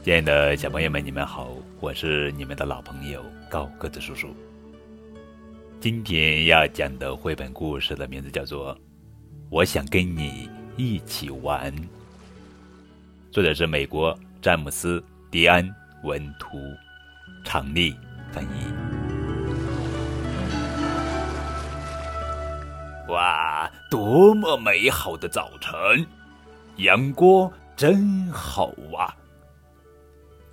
亲爱的小朋友们，你们好，我是你们的老朋友高个子叔叔。今天要讲的绘本故事的名字叫做《我想跟你一起玩》，作者是美国詹姆斯·迪安文图，常丽翻译。哇，多么美好的早晨！阳光真好啊！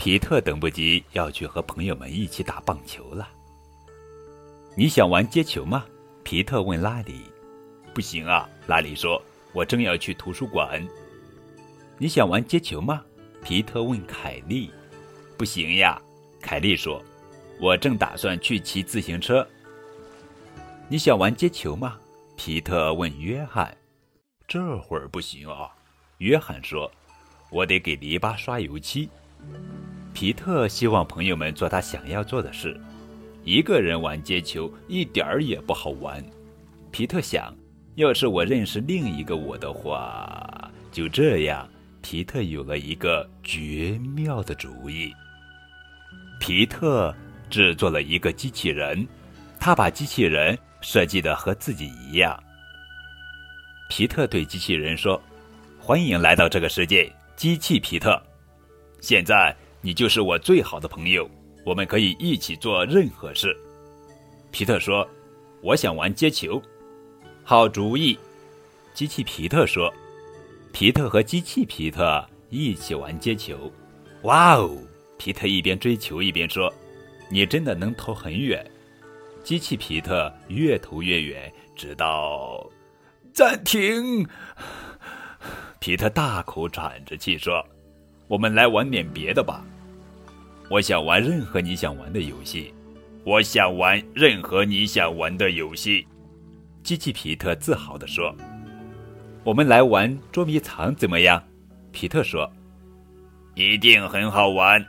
皮特等不及要去和朋友们一起打棒球了。你想玩接球吗？皮特问拉里。不行啊，拉里说，我正要去图书馆。你想玩接球吗？皮特问凯莉。不行呀，凯莉说，我正打算去骑自行车。你想玩接球吗？皮特问约翰。这会儿不行啊。约翰说：“我得给篱笆刷油漆。”皮特希望朋友们做他想要做的事。一个人玩接球一点儿也不好玩。皮特想，要是我认识另一个我的话，就这样。皮特有了一个绝妙的主意。皮特制作了一个机器人，他把机器人设计的和自己一样。皮特对机器人说。欢迎来到这个世界，机器皮特。现在你就是我最好的朋友，我们可以一起做任何事。皮特说：“我想玩接球。”好主意，机器皮特说。皮特和机器皮特一起玩接球。哇哦！皮特一边追球一边说：“你真的能投很远。”机器皮特越投越远，直到暂停。皮特大口喘着气说：“我们来玩点别的吧。我想玩任何你想玩的游戏。我想玩任何你想玩的游戏。”机器皮特自豪地说：“我们来玩捉迷藏怎么样？”皮特说：“一定很好玩。”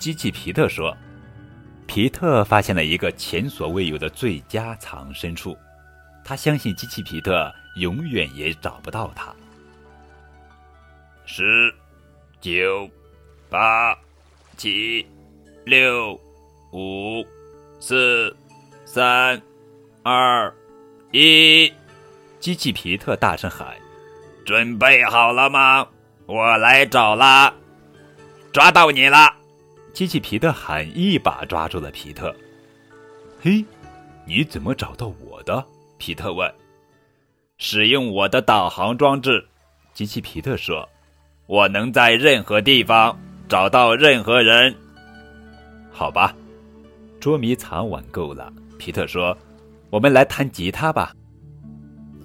机器皮特说：“皮特发现了一个前所未有的最佳藏身处，他相信机器皮特永远也找不到他。”十、九、八、七、六、五、四、三、二、一，机器皮特大声喊：“准备好了吗？我来找啦！抓到你了！”机器皮特喊，一把抓住了皮特。“嘿，你怎么找到我的？”皮特问。“使用我的导航装置。”机器皮特说。我能在任何地方找到任何人。好吧，捉迷藏玩够了。皮特说：“我们来弹吉他吧。”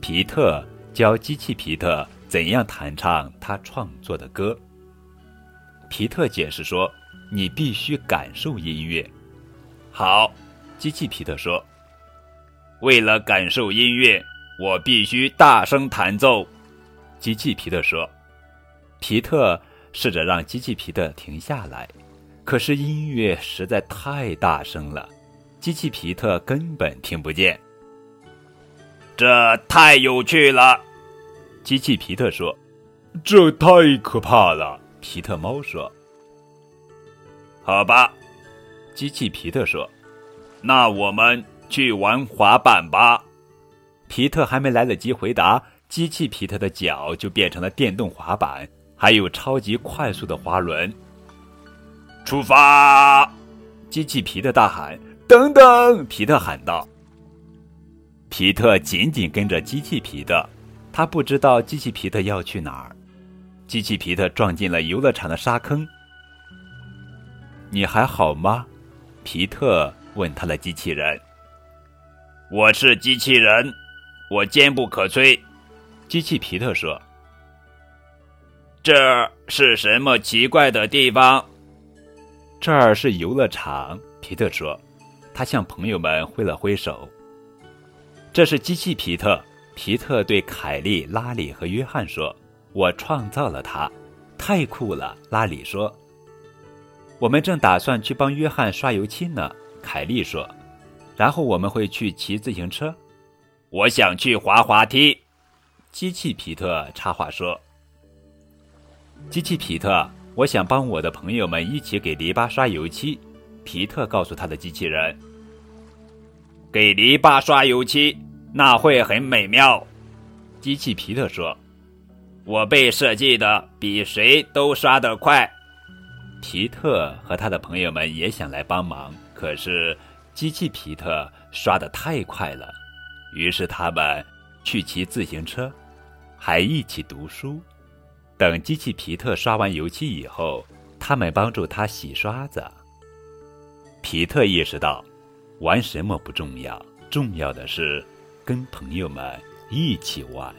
皮特教机器皮特怎样弹唱他创作的歌。皮特解释说：“你必须感受音乐。”好，机器皮特说：“为了感受音乐，我必须大声弹奏。”机器皮特说。皮特试着让机器皮特停下来，可是音乐实在太大声了，机器皮特根本听不见。这太有趣了，机器皮特说。这太可怕了，皮特猫说。好吧，机器皮特说。那我们去玩滑板吧。皮特还没来得及回答，机器皮特的脚就变成了电动滑板。还有超级快速的滑轮。出发！机器皮特大喊：“等等！”皮特喊道。皮特紧紧跟着机器皮特，他不知道机器皮特要去哪儿。机器皮特撞进了游乐场的沙坑。你还好吗？皮特问他的机器人。我是机器人，我坚不可摧。机器皮特说。这是什么奇怪的地方？这儿是游乐场，皮特说。他向朋友们挥了挥手。这是机器皮特。皮特对凯莉、拉里和约翰说：“我创造了它，太酷了。”拉里说：“我们正打算去帮约翰刷油漆呢。”凯莉说：“然后我们会去骑自行车。”我想去滑滑梯。机器皮特插话说。机器皮特我想帮我的朋友们一起给篱笆刷油漆。皮特告诉他的机器人：“给篱笆刷油漆，那会很美妙。”机器皮特说：“我被设计的比谁都刷得快。”皮特和他的朋友们也想来帮忙，可是机器皮特刷得太快了，于是他们去骑自行车，还一起读书。等机器皮特刷完油漆以后，他们帮助他洗刷子。皮特意识到，玩什么不重要，重要的是跟朋友们一起玩。